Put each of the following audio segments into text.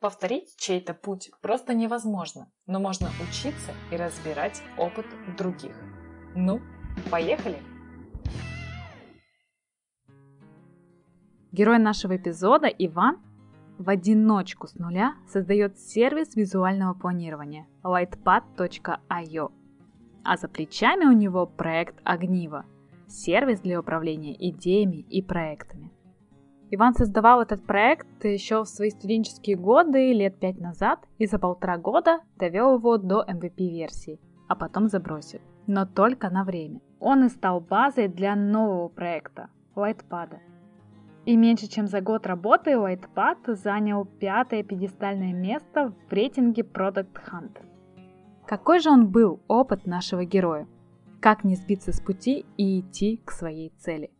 Повторить чей-то путь просто невозможно, но можно учиться и разбирать опыт других. Ну, поехали! Герой нашего эпизода Иван в одиночку с нуля создает сервис визуального планирования lightpad.io. А за плечами у него проект Огниво – сервис для управления идеями и проектами. Иван создавал этот проект еще в свои студенческие годы, лет пять назад, и за полтора года довел его до MVP-версии, а потом забросил. Но только на время. Он и стал базой для нового проекта – Lightpad. И меньше чем за год работы Lightpad занял пятое пьедестальное место в рейтинге Product Hunt. Какой же он был опыт нашего героя? Как не сбиться с пути и идти к своей цели?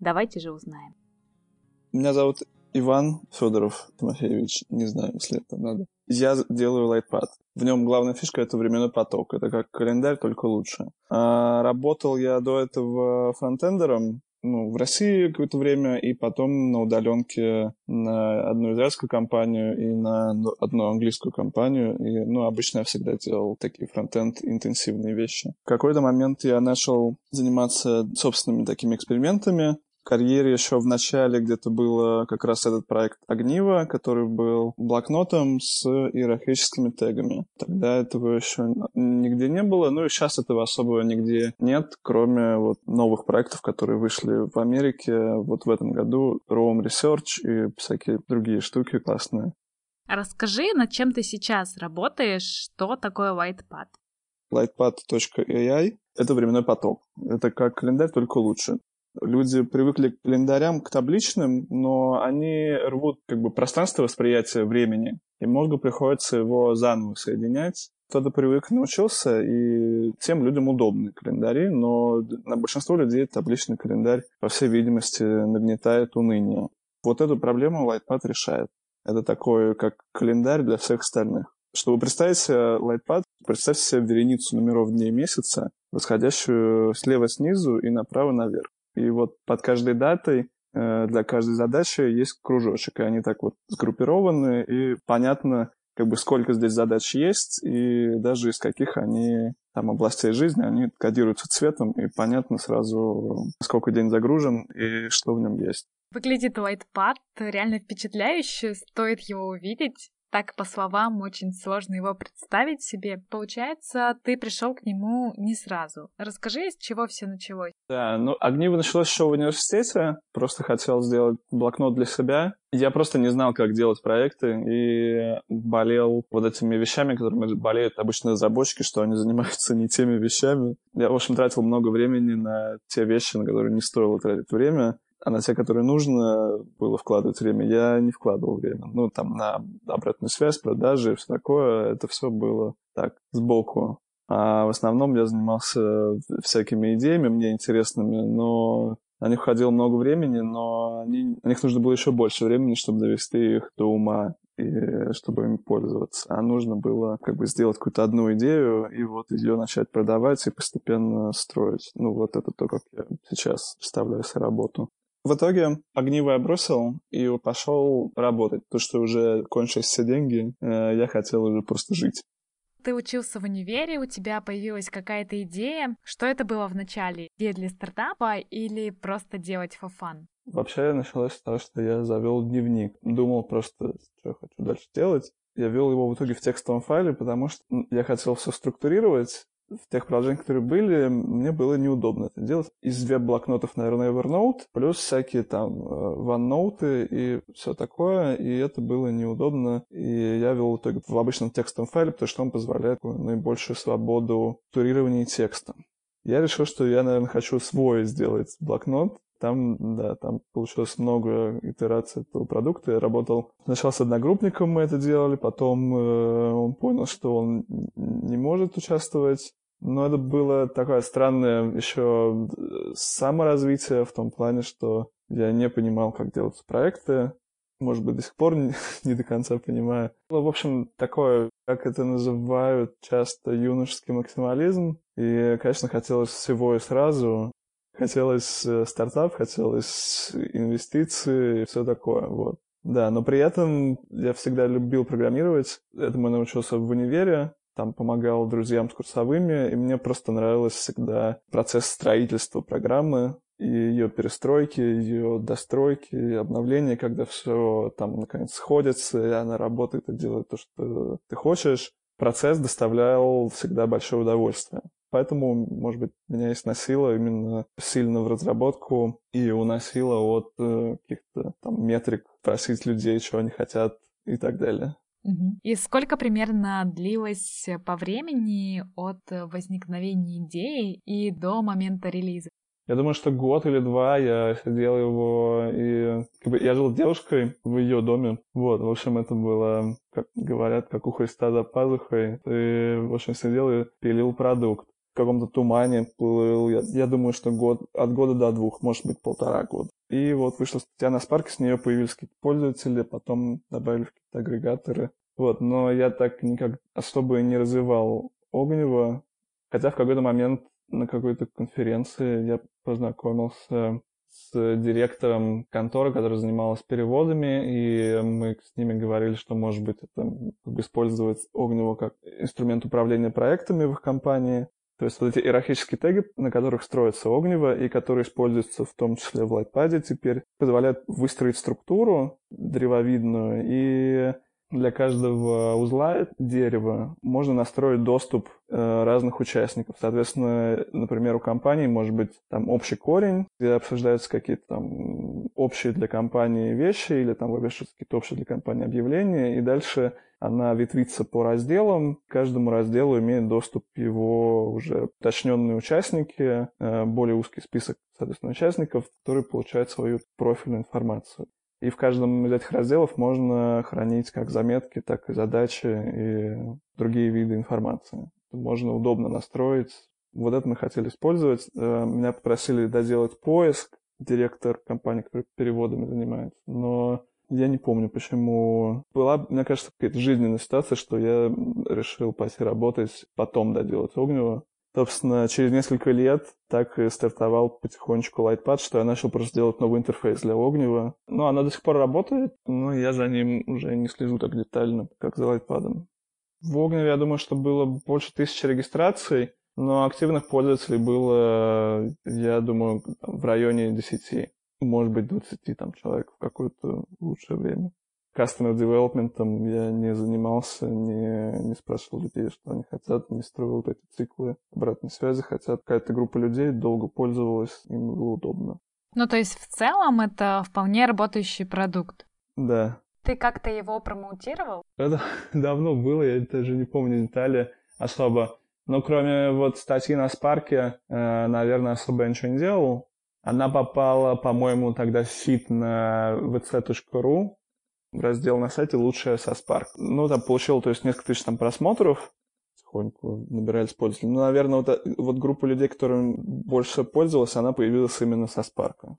Давайте же узнаем. Меня зовут Иван Федоров Тимофеевич, не знаю, если это надо. Я делаю лайтпад. В нем главная фишка — это временной поток. Это как календарь, только лучше. А, работал я до этого фронтендером, ну, в России какое-то время, и потом на удаленке на одну израильскую компанию и на одну английскую компанию. И, ну, обычно я всегда делал такие фронтенд-интенсивные вещи. В какой-то момент я начал заниматься собственными такими экспериментами, карьере еще в начале где-то был как раз этот проект Огниво, который был блокнотом с иерархическими тегами. Тогда этого еще нигде не было, ну и сейчас этого особо нигде нет, кроме вот новых проектов, которые вышли в Америке вот в этом году, Rome Research и всякие другие штуки классные. Расскажи, над чем ты сейчас работаешь, что такое Lightpad? Lightpad.ai — это временной поток. Это как календарь, только лучше. Люди привыкли к календарям, к табличным, но они рвут как бы пространство восприятия времени, и мозгу приходится его заново соединять. Кто-то привык, научился, и тем людям удобны календари, но на большинство людей табличный календарь, по всей видимости, нагнетает уныние. Вот эту проблему Lightpad решает. Это такой, как календарь для всех остальных. Чтобы представить себе Lightpad, представьте себе вереницу номеров дней месяца, восходящую слева снизу и направо наверх. И вот под каждой датой э, для каждой задачи есть кружочек, и они так вот сгруппированы, и понятно, как бы сколько здесь задач есть, и даже из каких они там областей жизни, они кодируются цветом, и понятно сразу, сколько день загружен и что в нем есть. Выглядит Lightpad реально впечатляюще, стоит его увидеть. Так, по словам, очень сложно его представить себе. Получается, ты пришел к нему не сразу. Расскажи, с чего все началось. Да, ну, Огниво началось еще в университете. Просто хотел сделать блокнот для себя. Я просто не знал, как делать проекты, и болел вот этими вещами, которыми болеют обычно разработчики, что они занимаются не теми вещами. Я, в общем, тратил много времени на те вещи, на которые не стоило тратить время а на те, которые нужно было вкладывать время, я не вкладывал время. Ну, там, на обратную связь, продажи и все такое, это все было так, сбоку. А в основном я занимался всякими идеями мне интересными, но на них уходило много времени, но они, на них нужно было еще больше времени, чтобы довести их до ума и чтобы им пользоваться. А нужно было как бы сделать какую-то одну идею и вот ее начать продавать и постепенно строить. Ну, вот это то, как я сейчас представляю себе работу. В итоге огниво я бросил и пошел работать, потому что уже кончились все деньги, э, я хотел уже просто жить. Ты учился в универе, у тебя появилась какая-то идея. Что это было в начале? Идея для стартапа или просто делать for fun? Вообще началось с того, что я завел дневник. Думал просто, что я хочу дальше делать. Я вел его в итоге в текстовом файле, потому что я хотел все структурировать, в тех приложениях, которые были, мне было неудобно это делать. Из веб-блокнотов, наверное, Evernote, плюс всякие там э, OneNote и все такое, и это было неудобно. И я вел в итоге в обычном текстовом файле, потому что он позволяет наибольшую свободу турирования текста. Я решил, что я, наверное, хочу свой сделать блокнот, там, да, там получилось много итераций этого продукта. Я работал сначала с одногруппником, мы это делали, потом э, он понял, что он не может участвовать но это было такое странное еще саморазвитие в том плане, что я не понимал, как делать проекты. Может быть, до сих пор не, не до конца понимаю. Ну, в общем, такое, как это называют часто, юношеский максимализм. И, конечно, хотелось всего и сразу. Хотелось э, стартап, хотелось инвестиции все такое. Вот. Да, но при этом я всегда любил программировать. Этому я научился в универе, там помогал друзьям с курсовыми, и мне просто нравилось всегда процесс строительства программы, и ее перестройки, ее достройки, обновления, когда все там наконец сходится, и она работает и делает то, что ты хочешь. Процесс доставлял всегда большое удовольствие. Поэтому, может быть, меня есть носило именно сильно в разработку и уносило от э, каких-то там метрик, просить людей, чего они хотят и так далее. И сколько примерно длилось по времени от возникновения идеи и до момента релиза? Я думаю, что год или два я сидел его и... Как бы, я жил с девушкой в ее доме. Вот, в общем, это было, как говорят, как у Христа за пазухой. Ты, в общем, сидел и пилил продукт. В каком-то тумане плыл. Я, я думаю, что год, от года до двух, может быть, полтора года. И вот вышла статья на Spark, с нее появились какие-то пользователи, потом добавили какие-то агрегаторы. Вот, но я так никак особо не развивал Огнево, хотя в какой-то момент на какой-то конференции я познакомился с директором конторы, которая занималась переводами, и мы с ними говорили, что, может быть, это как бы использовать Огнево как инструмент управления проектами в их компании. То есть вот эти иерархические теги, на которых строится Огнево и которые используются в том числе в Lightpad теперь, позволяют выстроить структуру древовидную и для каждого узла дерева можно настроить доступ э, разных участников. Соответственно, например, у компании может быть там общий корень, где обсуждаются какие-то там общие для компании вещи или там вывешиваются какие-то общие для компании объявления, и дальше она ветвится по разделам. К каждому разделу имеет доступ его уже уточненные участники, э, более узкий список, соответственно, участников, которые получают свою профильную информацию. И в каждом из этих разделов можно хранить как заметки, так и задачи и другие виды информации. Можно удобно настроить. Вот это мы хотели использовать. Э, меня попросили доделать поиск, директор компании, который переводами занимается. Но я не помню, почему. Была, мне кажется, какая-то жизненная ситуация, что я решил пойти работать, потом доделать Огнево. Собственно, через несколько лет так и стартовал потихонечку Lightpad, что я начал просто делать новый интерфейс для Огнева. Ну, она до сих пор работает, но я за ним уже не слежу так детально, как за Lightpad. В Огневе, я думаю, что было больше тысячи регистраций, но активных пользователей было, я думаю, в районе 10, может быть, 20 там, человек в какое-то лучшее время customer development я не занимался, не, не спрашивал людей, что они хотят, не строил вот эти циклы обратной связи, хотя какая-то группа людей долго пользовалась, им было удобно. Ну, то есть в целом это вполне работающий продукт? Да. Ты как-то его промоутировал? Это давно было, я даже не помню детали особо. Но кроме вот статьи на Спарке, э, наверное, особо я ничего не делал. Она попала, по-моему, тогда в фит на vc.ru, раздел на сайте «Лучшее со Spark». Ну, там получил, то есть, несколько тысяч там просмотров, потихоньку набирались пользователи. Ну, наверное, вот, э, вот группа людей, которым больше пользовалась, она появилась именно со Spark.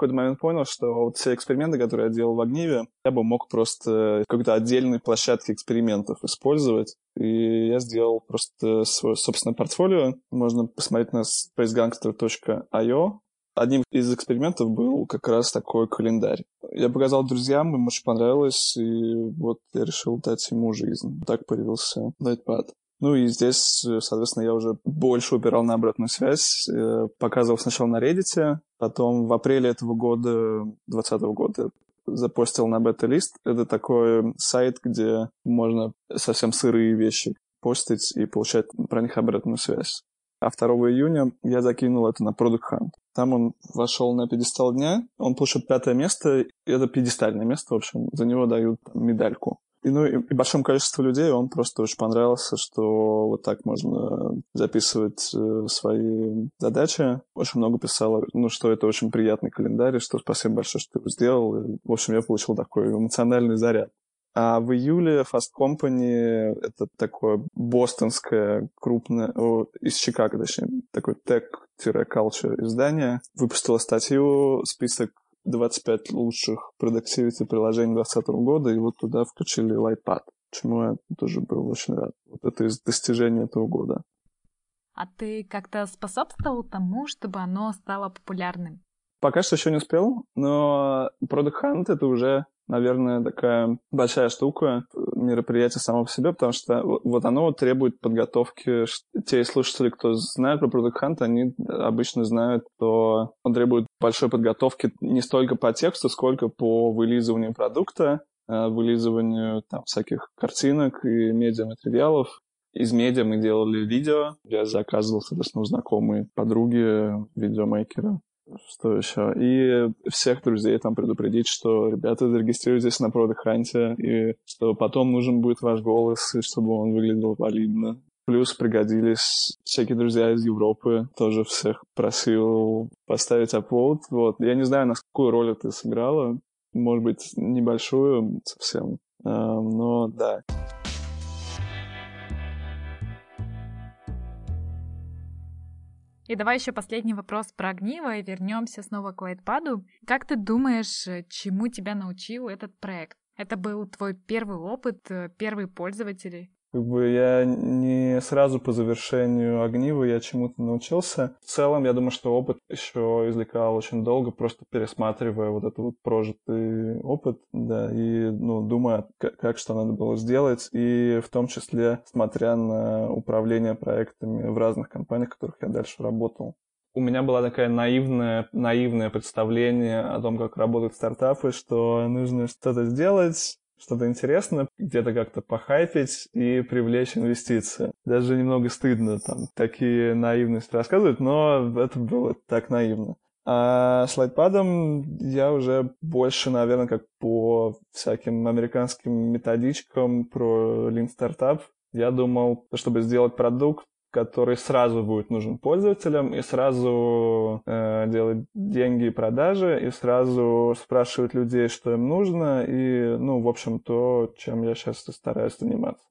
Какой-то момент понял, что вот все эксперименты, которые я делал в Огниве, я бы мог просто какой-то отдельной площадке экспериментов использовать. И я сделал просто свое собственное портфолио. Можно посмотреть на spacegangster.io. Одним из экспериментов был как раз такой календарь. Я показал друзьям, им очень понравилось, и вот я решил дать ему жизнь. Так появился Lightpad. Ну и здесь, соответственно, я уже больше упирал на обратную связь. Э, показывал сначала на Reddit, потом в апреле этого года, 2020 года, запостил на бета-лист. Это такой сайт, где можно совсем сырые вещи постить и получать про них обратную связь. А 2 июня я закинул это на Product Hunt. Там он вошел на пьедестал дня, он получил пятое место, это пьедестальное место, в общем, за него дают медальку. И, ну, и, и большому количеству людей он просто очень понравился, что вот так можно записывать э, свои задачи. Очень много писало, ну, что это очень приятный календарь, что спасибо большое, что ты его сделал. И, в общем, я получил такой эмоциональный заряд. А в июле Fast Company, это такое бостонское крупное, о, из Чикаго, точнее, такой tech-culture издание, выпустило статью, список 25 лучших productivity приложений 2020 года, и вот туда включили Lightpad, чему я тоже был очень рад. Вот это из достижений этого года. А ты как-то способствовал тому, чтобы оно стало популярным? Пока что еще не успел, но Product Hunt — это уже наверное, такая большая штука, мероприятие само по себе, потому что вот оно требует подготовки. Те слушатели, кто знает про Product Hunt, они обычно знают, что он требует большой подготовки не столько по тексту, сколько по вылизыванию продукта, э, вылизыванию там, всяких картинок и медиаматериалов. Из медиа мы делали видео. Я заказывал, соответственно, у знакомой подруги видеомейкера что еще? И всех друзей там предупредить, что ребята зарегистрируйтесь на Product Hunt, и что потом нужен будет ваш голос, и чтобы он выглядел валидно. Плюс пригодились всякие друзья из Европы, тоже всех просил поставить апвоут. Вот. Я не знаю, на какую роль это сыграло. Может быть, небольшую совсем. Но да. И давай еще последний вопрос про огниво и вернемся снова к Лайтпаду. Как ты думаешь, чему тебя научил этот проект? Это был твой первый опыт, э, первые пользователи? Как бы я не сразу по завершению огнива я чему-то научился. В целом, я думаю, что опыт еще извлекал очень долго, просто пересматривая вот этот вот прожитый опыт, да, и, ну, думая, как, как что надо было сделать, и в том числе смотря на управление проектами в разных компаниях, в которых я дальше работал у меня была такая наивная, наивное представление о том, как работают стартапы, что нужно что-то сделать, что-то интересное, где-то как-то похайпить и привлечь инвестиции. Даже немного стыдно там такие наивности рассказывать, но это было так наивно. А с лайтпадом я уже больше, наверное, как по всяким американским методичкам про Lean Startup. Я думал, чтобы сделать продукт, который сразу будет нужен пользователям и сразу э, делать деньги и продажи, и сразу спрашивать людей, что им нужно, и, ну, в общем, то, чем я сейчас стараюсь заниматься.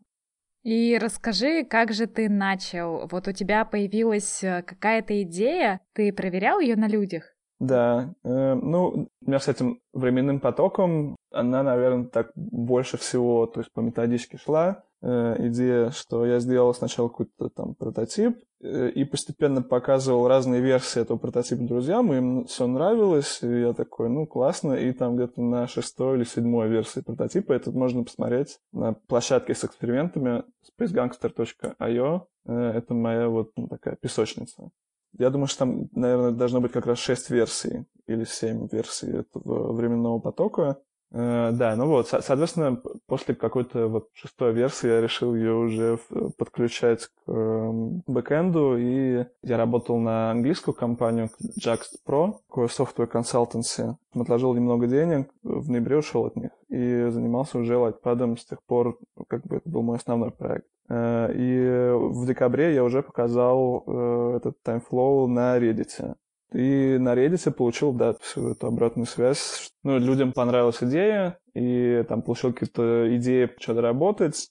И расскажи, как же ты начал? Вот у тебя появилась э, какая-то идея, ты проверял ее на людях? Да, э, ну, меня с этим временным потоком, она, наверное, так больше всего, то есть по методичке шла. Э, идея, что я сделал сначала какой-то там прототип э, и постепенно показывал разные версии этого прототипа друзьям, им все нравилось, и я такой, ну, классно, и там где-то на шестой или седьмой версии прототипа это можно посмотреть на площадке с экспериментами spacegangster.io. Это моя вот ну, такая песочница. Я думаю, что там, наверное, должно быть как раз шесть версий или семь версий этого временного потока. Э, да, ну вот, соответственно, после какой-то вот шестой версии я решил ее уже подключать к эм, бэкэнду, и я работал на английскую компанию Jaxt Pro, такое software consultancy. Отложил немного денег, в ноябре ушел от них и занимался уже лайтпадом с тех пор, как бы это был мой основной проект. Э, и в декабре я уже показал э, этот TimeFlow на Reddit. И на Reddit получил, да, всю эту обратную связь. Ну, людям понравилась идея, и там получил какие-то идеи, что доработать.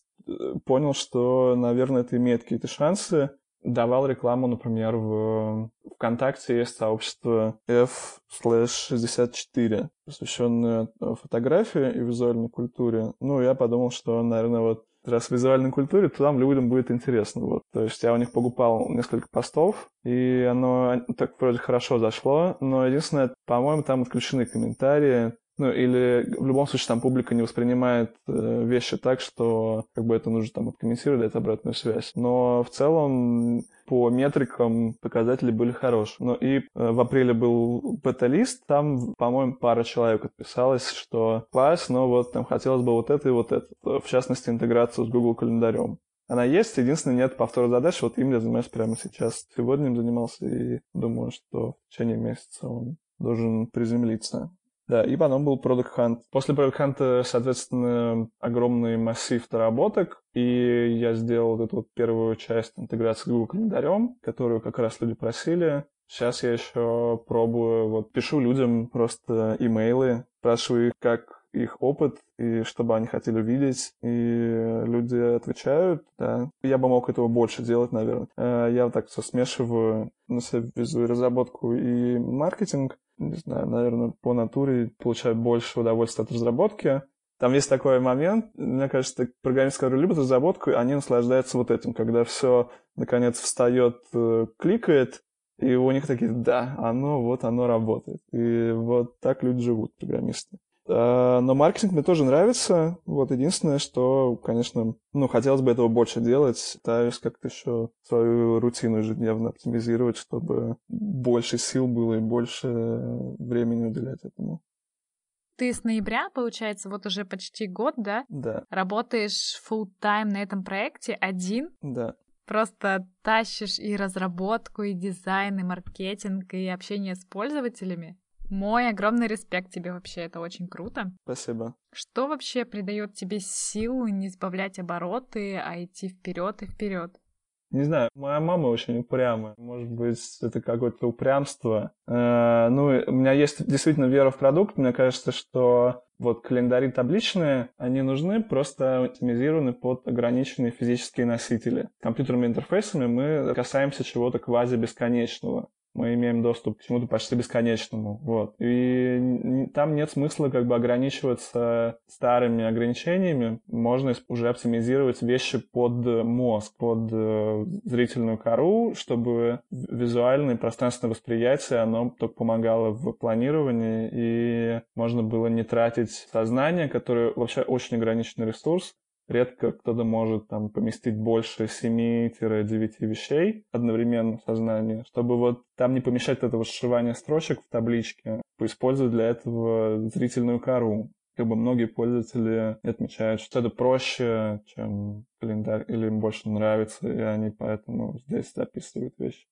Понял, что, наверное, это имеет какие-то шансы. Давал рекламу, например, в ВКонтакте есть сообщество F/64, посвященное фотографии и визуальной культуре. Ну, я подумал, что, наверное, вот раз в визуальной культуре, то там людям будет интересно. Вот. То есть я у них покупал несколько постов, и оно так вроде хорошо зашло, но единственное, по-моему, там отключены комментарии, ну, или в любом случае там публика не воспринимает э, вещи так, что как бы это нужно там откомментировать, дать обратную связь. Но в целом по метрикам показатели были хорошие. Ну и э, в апреле был бета-лист, там, по-моему, пара человек отписалась, что класс, но вот там хотелось бы вот это и вот это. В частности, интеграцию с Google календарем. Она есть, единственное, нет повтора задач. Вот им я занимаюсь прямо сейчас. Сегодня им занимался и думаю, что в течение месяца он должен приземлиться. Да, и потом был Product Hunt. После Product Hunt, соответственно, огромный массив доработок, и я сделал вот эту вот первую часть интеграции с Google календарем, которую как раз люди просили. Сейчас я еще пробую, вот пишу людям просто имейлы, спрашиваю их, как их опыт и что бы они хотели видеть, и люди отвечают, да. Я бы мог этого больше делать, наверное. Э, я вот так все смешиваю, на себя везу и разработку, и маркетинг, не знаю, наверное, по натуре получаю больше удовольствия от разработки, Там есть такой момент, мне кажется, программисты, которые любят разработку, они наслаждаются вот этим, когда все наконец встает, э, кликает, и у них такие, да, оно, вот оно работает. И вот так люди живут, программисты. А, но маркетинг мне тоже нравится. Вот единственное, что, конечно, ну, хотелось бы этого больше делать. Пытаюсь как-то еще свою рутину ежедневно оптимизировать, чтобы больше сил было и больше времени уделять этому. Ты с ноября, получается, вот уже почти год, да? Да. Работаешь full тайм на этом проекте один? Да. Просто тащишь и разработку, и дизайн, и маркетинг, и общение с пользователями? Мой огромный респект тебе вообще, это очень круто. Спасибо. Что вообще придает тебе силу не сбавлять обороты, а идти вперед и вперед? Не знаю, моя мама очень упрямая. Может быть, это какое-то упрямство. Э, ну, у меня есть действительно вера в продукт. Мне кажется, что вот календари табличные, они нужны, просто оптимизированы под ограниченные физические носители. Компьютерными интерфейсами мы касаемся чего-то квази-бесконечного мы имеем доступ к чему-то почти бесконечному. Вот. И там нет смысла как бы ограничиваться старыми ограничениями. Можно уже оптимизировать вещи под мозг, под э, зрительную кору, чтобы визуальное и пространственное восприятие, оно только помогало в планировании, и можно было не тратить сознание, которое вообще очень ограниченный ресурс, редко кто-то может там поместить больше 7-9 вещей одновременно в сознании, чтобы вот там не помещать этого сшивания строчек в табличке, использовать для этого зрительную кору. Как бы многие пользователи отмечают, что это проще, чем календарь, или им больше нравится, и они поэтому здесь записывают вещи.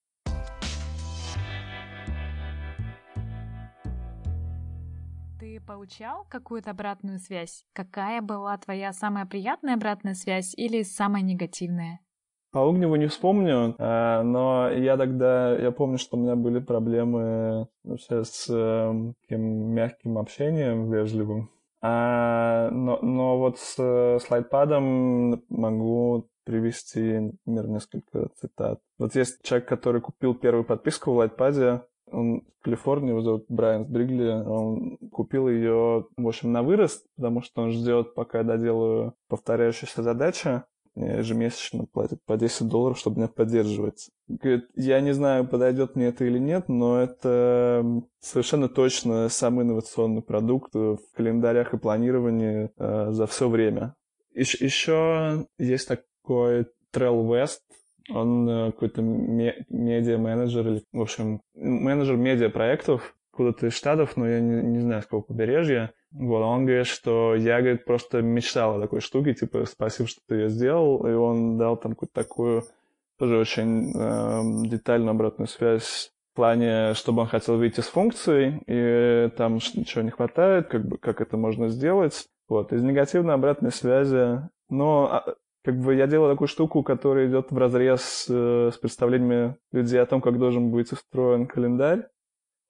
Получал какую-то обратную связь? Какая была твоя самая приятная обратная связь или самая негативная? По Огневу не вспомню, э, но я тогда, я помню, что у меня были проблемы вообще с эм, таким мягким общением, вежливым. А, но, но вот с слайдпадом могу привести, например, несколько цитат. Вот есть человек, который купил первую подписку в лайтпаде, он в Калифорнии, его зовут Брайан Сбригли, он купил ее, в общем, на вырост, потому что он ждет, пока я доделаю повторяющуюся задачу. Мне ежемесячно платят по 10 долларов, чтобы меня поддерживать. Говорит, я не знаю, подойдет мне это или нет, но это совершенно точно самый инновационный продукт в календарях и планировании э, за все время. Еще есть такой Trail West, он э, какой-то медиа-менеджер, или, в общем, менеджер медиа-проектов куда-то из Штатов, но я не, не знаю, с какого побережья. Вот, он говорит, что я, говорит, просто мечтал о такой штуке, типа, спасибо, что ты ее сделал, и он дал там какую-то такую тоже очень э, детальную обратную связь в плане, чтобы он хотел выйти с функцией, и там ничего не хватает, как бы, как это можно сделать. Вот, из негативной обратной связи, но а, как бы я делаю такую штуку, которая идет в разрез э, с представлениями людей о том, как должен быть устроен календарь.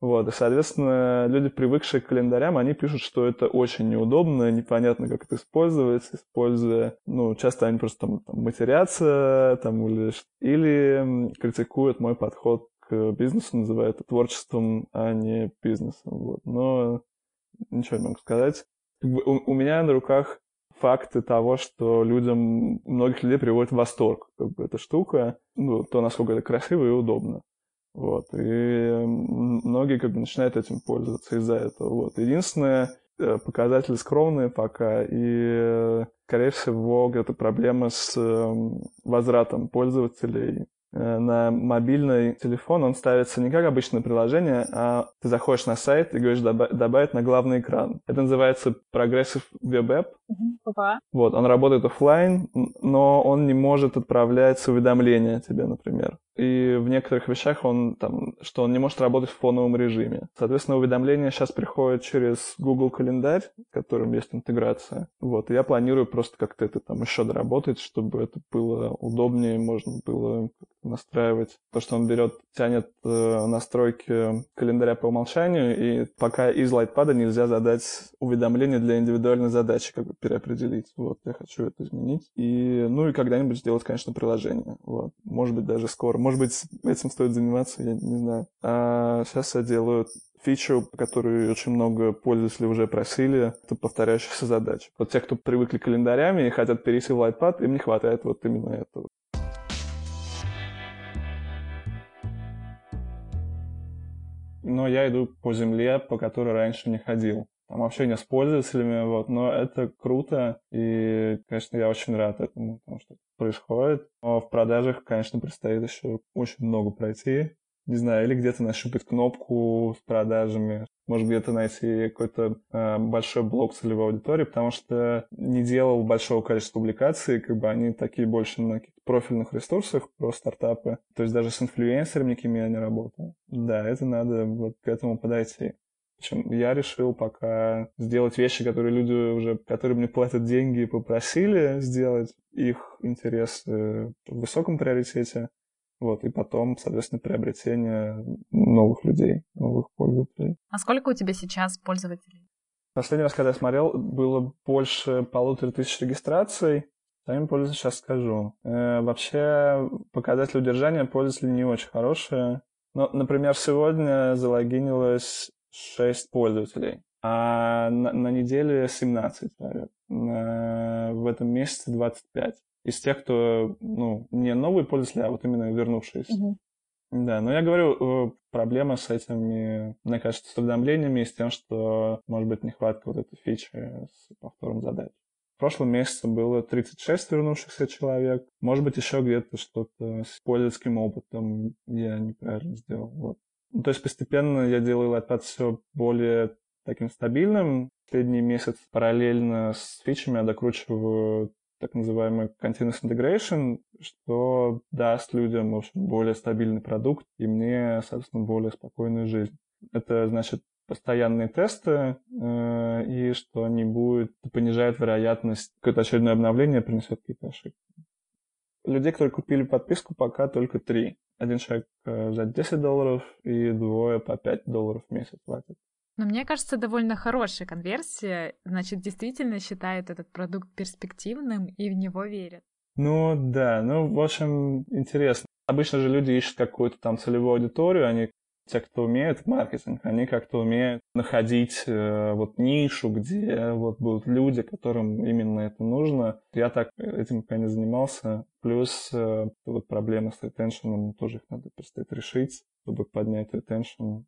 Вот, и, соответственно, люди, привыкшие к календарям, они пишут, что это очень неудобно, непонятно, как это использовать, используя, ну, часто они просто там, там матерятся, там, или, или критикуют мой подход к бизнесу, называют это творчеством, а не бизнесом, вот. Но ничего не могу сказать. Как бы у, у меня на руках факты того, что людям, многих людей приводит в восторг как бы, эта штука, ну, то, насколько это красиво и удобно. Вот. И многие как бы начинают этим пользоваться из-за этого. Вот. Единственное, э, показатели скромные пока, и, скорее всего, это проблема с эм, возвратом пользователей Э, на мобильный телефон он ставится не как обычное приложение, а ты заходишь на сайт и говоришь добавить на главный экран. Это называется Progressive Web App. Uh-huh. Вот, он работает офлайн, но он не может отправлять уведомления тебе, например и в некоторых вещах он там, что он не может работать в фоновом режиме. Соответственно, уведомления сейчас приходят через Google календарь, в котором есть интеграция. Вот, и я планирую просто как-то это там еще доработать, чтобы это было удобнее, можно было настраивать. То, что он берет, тянет э, настройки календаря по умолчанию, и пока из лайтпада нельзя задать уведомления для индивидуальной задачи, как бы переопределить. Вот, я хочу это изменить. И, ну и когда-нибудь сделать, конечно, приложение. Вот. Может быть, даже скоро может быть, этим стоит заниматься, я не знаю. А сейчас я делаю фичу, которую очень много пользователей уже просили, это повторяющаяся задача. Вот те, кто привыкли к календарями и хотят перейти в iPad, им не хватает вот именно этого. Но я иду по земле, по которой раньше не ходил там общение с пользователями, вот, но это круто, и, конечно, я очень рад этому, потому что происходит. Но в продажах, конечно, предстоит еще очень много пройти. Не знаю, или где-то нащупать кнопку с продажами, может где-то найти какой-то э, большой блок целевой аудитории, потому что не делал большого количества публикаций, как бы они такие больше на каких-то профильных ресурсах про стартапы. То есть даже с инфлюенсерами никакими я не работал. Да, это надо вот к этому подойти. Причем я решил пока сделать вещи, которые люди уже, которые мне платят деньги, попросили сделать, их интерес в высоком приоритете. Вот, и потом, соответственно, приобретение новых людей, новых пользователей. А сколько у тебя сейчас пользователей? Последний раз, когда я смотрел, было больше полутора тысяч регистраций. Сами пользователи сейчас скажу. Э, вообще, показатели удержания пользователей не очень хорошие. Но, например, сегодня залогинилось 6 пользователей, а на, на неделе 17 человек. На, в этом месяце 25. Из тех, кто, ну, не новые пользователи, а вот именно вернувшиеся. Угу. Да, но я говорю, э, проблема с этими, мне кажется, с уведомлениями и с тем, что, может быть, нехватка вот этой фичи с повтором задач. В прошлом месяце было 36 вернувшихся человек. Может быть, еще где-то что-то с пользовательским опытом я неправильно сделал. Вот. Ну, то есть постепенно я делаю iPad все более таким стабильным. Последний месяц параллельно с фичами я докручиваю так называемый continuous integration, что даст людям в общем, более стабильный продукт и мне, соответственно, более спокойную жизнь. Это значит постоянные тесты э, и что не будет, понижает вероятность какое-то очередное обновление принесет какие-то ошибки. Людей, которые купили подписку, пока только три. Один человек за 10 долларов и двое по 5 долларов в месяц платят. Но мне кажется, довольно хорошая конверсия. Значит, действительно считают этот продукт перспективным и в него верят. Ну да, ну в общем интересно. Обычно же люди ищут какую-то там целевую аудиторию, они те, кто умеет маркетинг, они как-то умеют находить э, вот нишу, где вот будут люди, которым именно это нужно. Я так этим пока не занимался. Плюс э, вот проблемы с ретеншеном, тоже их надо предстоит решить, чтобы поднять ретеншн.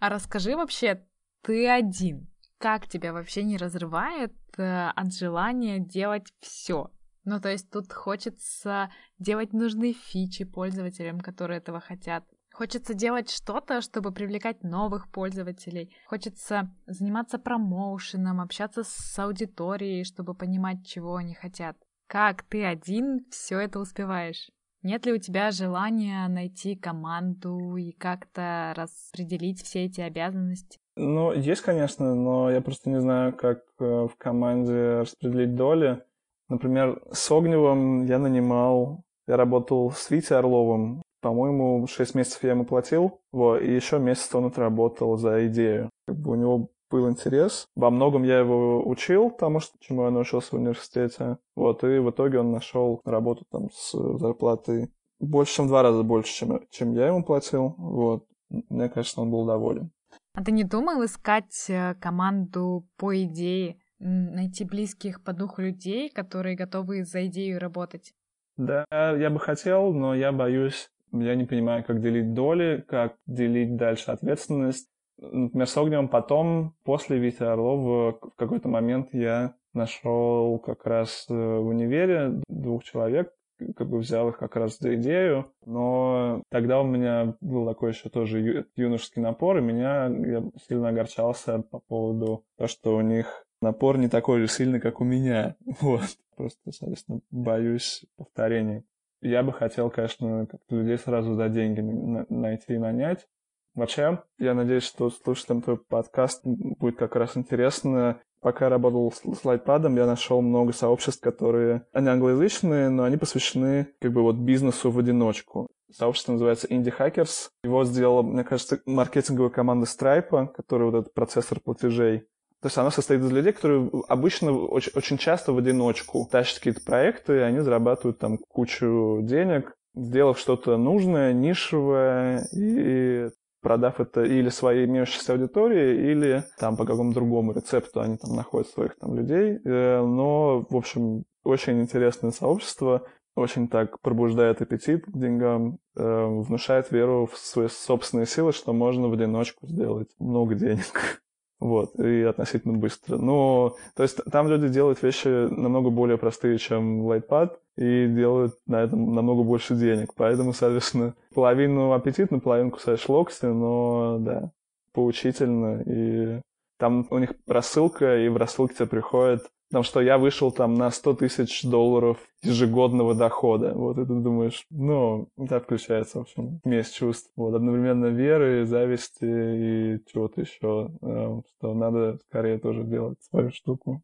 А расскажи вообще, ты один. Как тебя вообще не разрывает э, от желания делать все? Ну, то есть тут хочется делать нужные фичи пользователям, которые этого хотят. Хочется делать что-то, чтобы привлекать новых пользователей. Хочется заниматься промоушеном, общаться с аудиторией, чтобы понимать, чего они хотят. Как ты один все это успеваешь? Нет ли у тебя желания найти команду и как-то распределить все эти обязанности? Ну, есть, конечно, но я просто не знаю, как э, в команде распределить доли. Например, с Огневым я нанимал, я работал с Витей Орловым, по-моему, 6 месяцев я ему платил, вот, и еще месяц он отработал за идею. Как бы у него был интерес. Во многом я его учил тому, что, чему я научился в университете. Вот, и в итоге он нашел работу там с зарплатой больше, чем в два раза больше, чем, чем я ему платил. Вот. Мне кажется, он был доволен. А ты не думал искать э, команду по идее, найти близких по духу людей, которые готовы за идею работать? Да, я бы хотел, но я боюсь я не понимаю, как делить доли, как делить дальше ответственность. Например, с Огневым потом, после Вити Орлова, в какой-то момент я нашел как раз э, в универе двух человек, как бы взял их как раз за идею, но тогда у меня был такой еще тоже юношеский напор, и меня я сильно огорчался по поводу того, что у них напор не такой же сильный, как у меня. Вот. Просто, соответственно, боюсь повторения я бы хотел, конечно, людей сразу за деньги найти и нанять. Вообще, я надеюсь, что слушателям твой подкаст будет как раз интересно. Пока я работал с лайтпадом, я нашел много сообществ, которые, они англоязычные, но они посвящены как бы вот бизнесу в одиночку. Сообщество называется Indie Hackers. Его сделала, мне кажется, маркетинговая команда Stripe, который вот этот процессор платежей то есть оно состоит из людей, которые обычно очень, очень часто в одиночку тащат какие-то проекты, и они зарабатывают там кучу денег, сделав что-то нужное, нишевое и продав это или своей имеющейся аудитории, или там по какому-то другому рецепту они там находят своих там людей. Э, но, в общем, очень интересное сообщество, очень так пробуждает аппетит к деньгам, э, внушает веру в свои собственные силы, что можно в одиночку сделать много денег. Вот, и относительно быстро. Но, то есть там люди делают вещи намного более простые, чем Lightpad, и делают на этом намного больше денег. Поэтому, соответственно, половину аппетитно, половину кусаешь локти, но, да, поучительно. И там у них рассылка, и в рассылке тебе приходит Потому что я вышел там на 100 тысяч долларов ежегодного дохода. Вот и ты думаешь, ну, так включается, в общем, смесь чувств. Вот, одновременно веры, зависти и чего-то еще, эм, что надо скорее тоже делать свою штуку.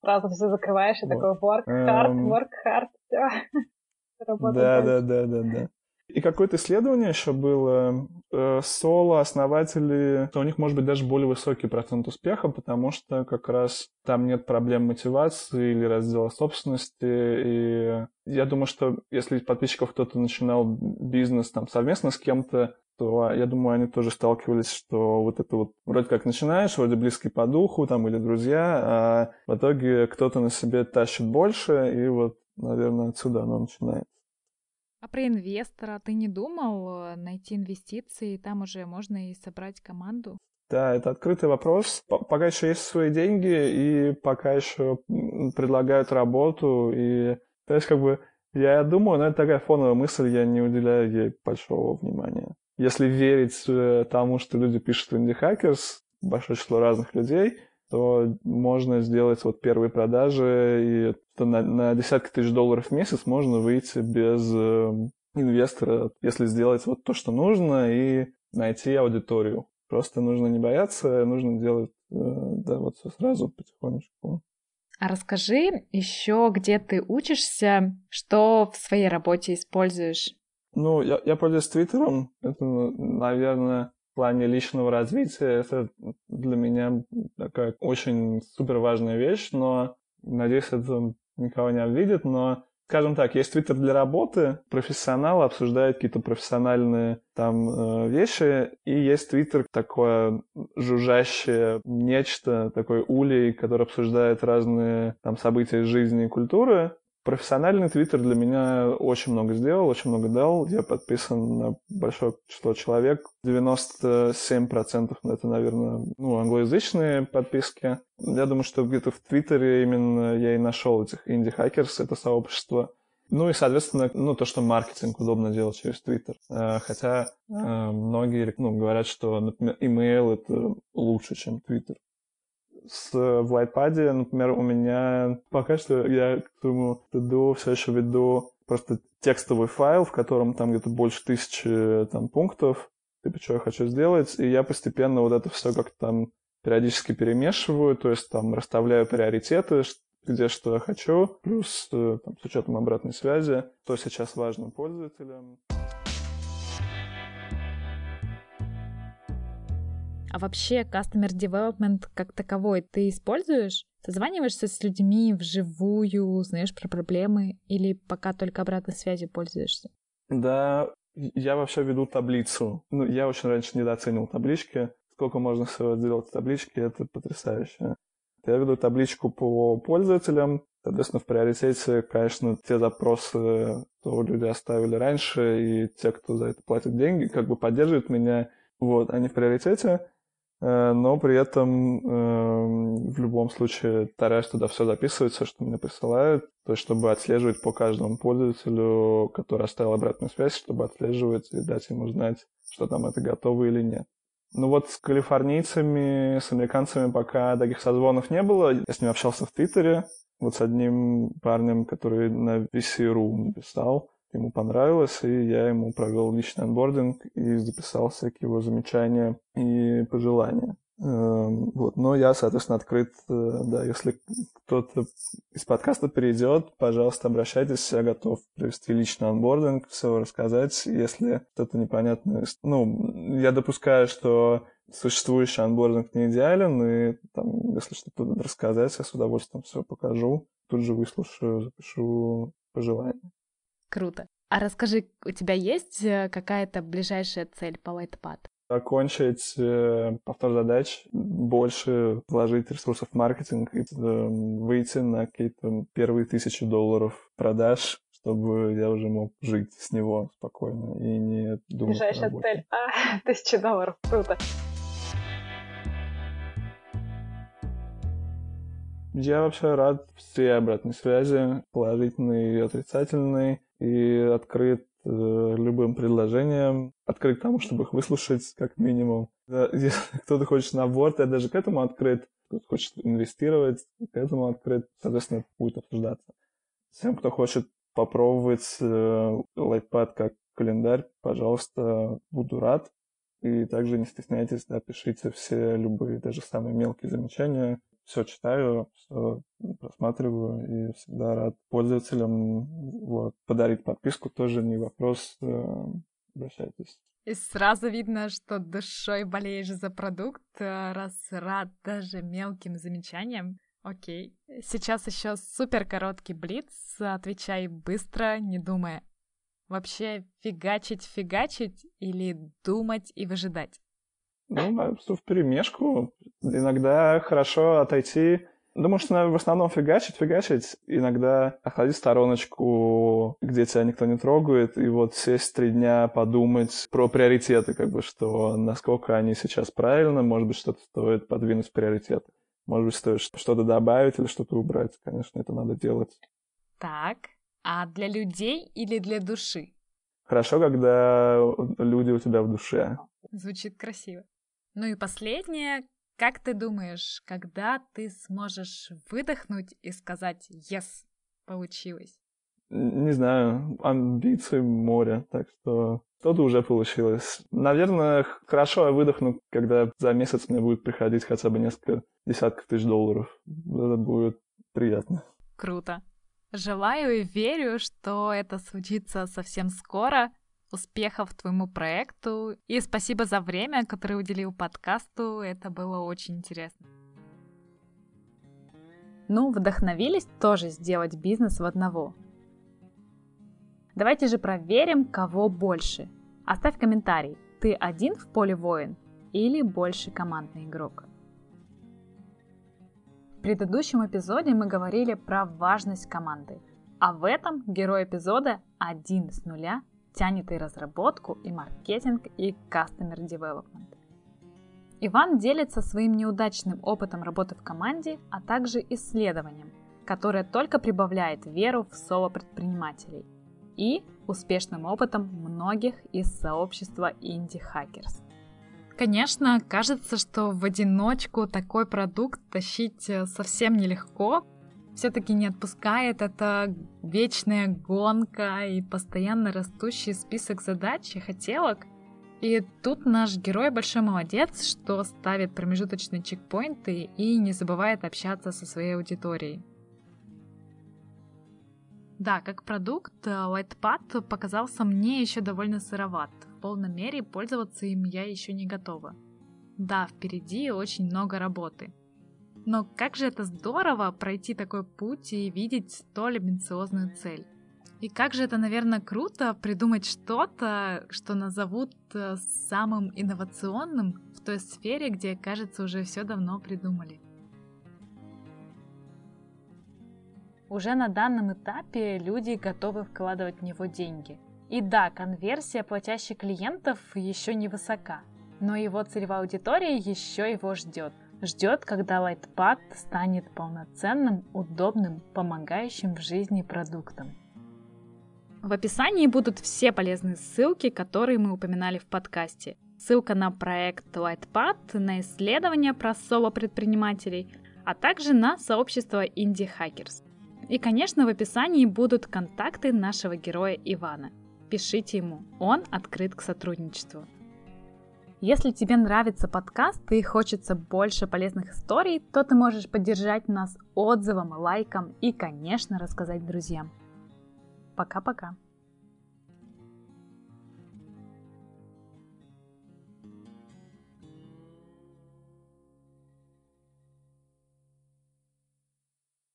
Сразу все закрываешь и вот. такой work hard, эм... work hard, все. Да, да, да, да, да. И какое-то исследование еще было. Э, соло основатели, то у них может быть даже более высокий процент успеха, потому что как раз там нет проблем мотивации или раздела собственности. И я думаю, что если из подписчиков кто-то начинал бизнес там совместно с кем-то, то я думаю, они тоже сталкивались, что вот это вот вроде как начинаешь, вроде близкий по духу там или друзья, а в итоге кто-то на себе тащит больше, и вот, наверное, отсюда оно начинается. А про инвестора ты не думал э, найти инвестиции, там уже можно и собрать команду? Да, это открытый вопрос. Пока еще есть свои деньги, и пока еще предлагают работу, и то есть как бы я думаю, но это такая фоновая мысль, я не уделяю ей большого внимания. Если верить э, тому, что люди пишут в Indie Hackers, большое число разных людей, то можно сделать вот первые продажи, и на, на десятки тысяч долларов в месяц можно выйти без э, инвестора, если сделать вот то, что нужно, и найти аудиторию. Просто нужно не бояться, нужно делать, э, да, вот все сразу потихонечку. А расскажи еще, где ты учишься, что в своей работе используешь? Ну, я, я пользуюсь Твиттером. Это, наверное, плане личного развития это для меня такая очень супер важная вещь, но надеюсь, это никого не обидит, но скажем так, есть твиттер для работы, профессионалы обсуждают какие-то профессиональные там э, вещи, и есть твиттер такое жужжащее нечто, такой улей, который обсуждает разные там события жизни и культуры, Профессиональный твиттер для меня очень много сделал, очень много дал. Я подписан на большое число человек. 97% это, наверное, ну, англоязычные подписки. Я думаю, что где-то в Твиттере именно я и нашел этих инди-хакерс, это сообщество. Ну и, соответственно, ну, то, что маркетинг удобно делать через Твиттер. Э, хотя э, многие ну, говорят, что, например, email это лучше, чем Твиттер с, в Lightpad, например, у меня пока что я к этому до все еще веду просто текстовый файл, в котором там где-то больше тысячи там, пунктов, типа, что я хочу сделать, и я постепенно вот это все как-то там периодически перемешиваю, то есть там расставляю приоритеты, где что я хочу, плюс э, там, с учетом обратной связи, что сейчас важно пользователям. А вообще Customer Development как таковой ты используешь? Созваниваешься с людьми вживую, узнаешь про проблемы или пока только обратной связью пользуешься? Да, я вообще веду таблицу. Ну, я очень раньше недооценил таблички. Сколько можно всего сделать в табличке, это потрясающе. Я веду табличку по пользователям. Соответственно, в приоритете, конечно, те запросы, что люди оставили раньше, и те, кто за это платит деньги, как бы поддерживают меня. Вот, они в приоритете. Э, но при этом э, в любом случае стараюсь туда все записывать, все, что мне присылают, то есть чтобы отслеживать по каждому пользователю, который оставил обратную связь, чтобы отслеживать и дать ему знать, что там это готово или нет. Ну вот с калифорнийцами, с американцами пока таких созвонов не было. Я с ним общался в Твиттере, вот с одним парнем, который на VC.ru написал ему понравилось, и я ему провел личный анбординг и записал всякие его замечания и пожелания. Эм, вот. Но я, соответственно, открыт, э, да, если кто-то из подкаста перейдет, пожалуйста, обращайтесь, я готов провести личный анбординг, все рассказать, если что-то непонятное. Ну, я допускаю, что существующий анбординг не идеален, и там, если что-то рассказать, я с удовольствием все покажу, тут же выслушаю, запишу пожелания. Круто. А расскажи, у тебя есть э, какая-то ближайшая цель по Lightpad? окончить э, повтор задач, больше вложить ресурсов в маркетинг и э, выйти на какие-то первые тысячи долларов продаж, чтобы я уже мог жить с него спокойно и не думать Ближайшая цель. А, тысяча долларов. Круто. Я вообще рад всей обратной связи, положительной и отрицательной, и открыт э, любым предложениям, открыт к тому, чтобы их выслушать как минимум. Если кто-то хочет на борт, я даже к этому открыт. Кто-то хочет инвестировать, к этому открыт. Соответственно, будет обсуждаться. Всем, кто хочет попробовать э, как календарь, пожалуйста, буду рад. И также не стесняйтесь, да, пишите все любые, даже самые мелкие замечания все читаю, все просматриваю и всегда рад пользователям. Вот. Подарить подписку тоже не вопрос. Э, обращайтесь. И сразу видно, что душой болеешь за продукт, э, раз рад даже мелким замечаниям. Окей. Сейчас еще супер короткий блиц. Отвечай быстро, не думая. Вообще фигачить, фигачить или думать и выжидать? Ну, в перемешку. Иногда хорошо отойти. Думаю, что в основном фигачить, фигачить. Иногда отходить в стороночку, где тебя никто не трогает, и вот сесть три дня подумать про приоритеты, как бы, что насколько они сейчас правильно, может быть, что-то стоит подвинуть в приоритеты. Может быть, стоит что-то добавить или что-то убрать. Конечно, это надо делать. Так, а для людей или для души? Хорошо, когда люди у тебя в душе. Звучит красиво. Ну и последнее. Как ты думаешь, когда ты сможешь выдохнуть и сказать «Yes, получилось»? Не знаю, амбиции море, так что что-то уже получилось. Наверное, хорошо я выдохну, когда за месяц мне будет приходить хотя бы несколько десятков тысяч долларов. Это будет приятно. Круто. Желаю и верю, что это случится совсем скоро, успехов твоему проекту. И спасибо за время, которое уделил подкасту. Это было очень интересно. Ну, вдохновились тоже сделать бизнес в одного. Давайте же проверим, кого больше. Оставь комментарий. Ты один в поле воин или больше командный игрок? В предыдущем эпизоде мы говорили про важность команды, а в этом герой эпизода один с нуля тянет и разработку, и маркетинг, и customer development. Иван делится своим неудачным опытом работы в команде, а также исследованием, которое только прибавляет веру в соло-предпринимателей и успешным опытом многих из сообщества Hackers. Конечно, кажется, что в одиночку такой продукт тащить э, совсем нелегко, все-таки не отпускает. Это вечная гонка и постоянно растущий список задач и хотелок. И тут наш герой большой молодец, что ставит промежуточные чекпоинты и не забывает общаться со своей аудиторией. Да, как продукт, э, Lightpad показался мне еще довольно сыроват. В полной мере пользоваться им я еще не готова. Да, впереди очень много работы – но как же это здорово пройти такой путь и видеть столь амбициозную цель. И как же это, наверное, круто придумать что-то, что назовут э, самым инновационным в той сфере, где, кажется, уже все давно придумали. Уже на данном этапе люди готовы вкладывать в него деньги. И да, конверсия платящих клиентов еще не высока, но его целевая аудитория еще его ждет – ждет, когда Lightpad станет полноценным, удобным, помогающим в жизни продуктом. В описании будут все полезные ссылки, которые мы упоминали в подкасте. Ссылка на проект Lightpad, на исследования про соло-предпринимателей, а также на сообщество Indie Hackers. И, конечно, в описании будут контакты нашего героя Ивана. Пишите ему, он открыт к сотрудничеству. Если тебе нравится подкаст и хочется больше полезных историй, то ты можешь поддержать нас отзывом, лайком и, конечно, рассказать друзьям. Пока-пока.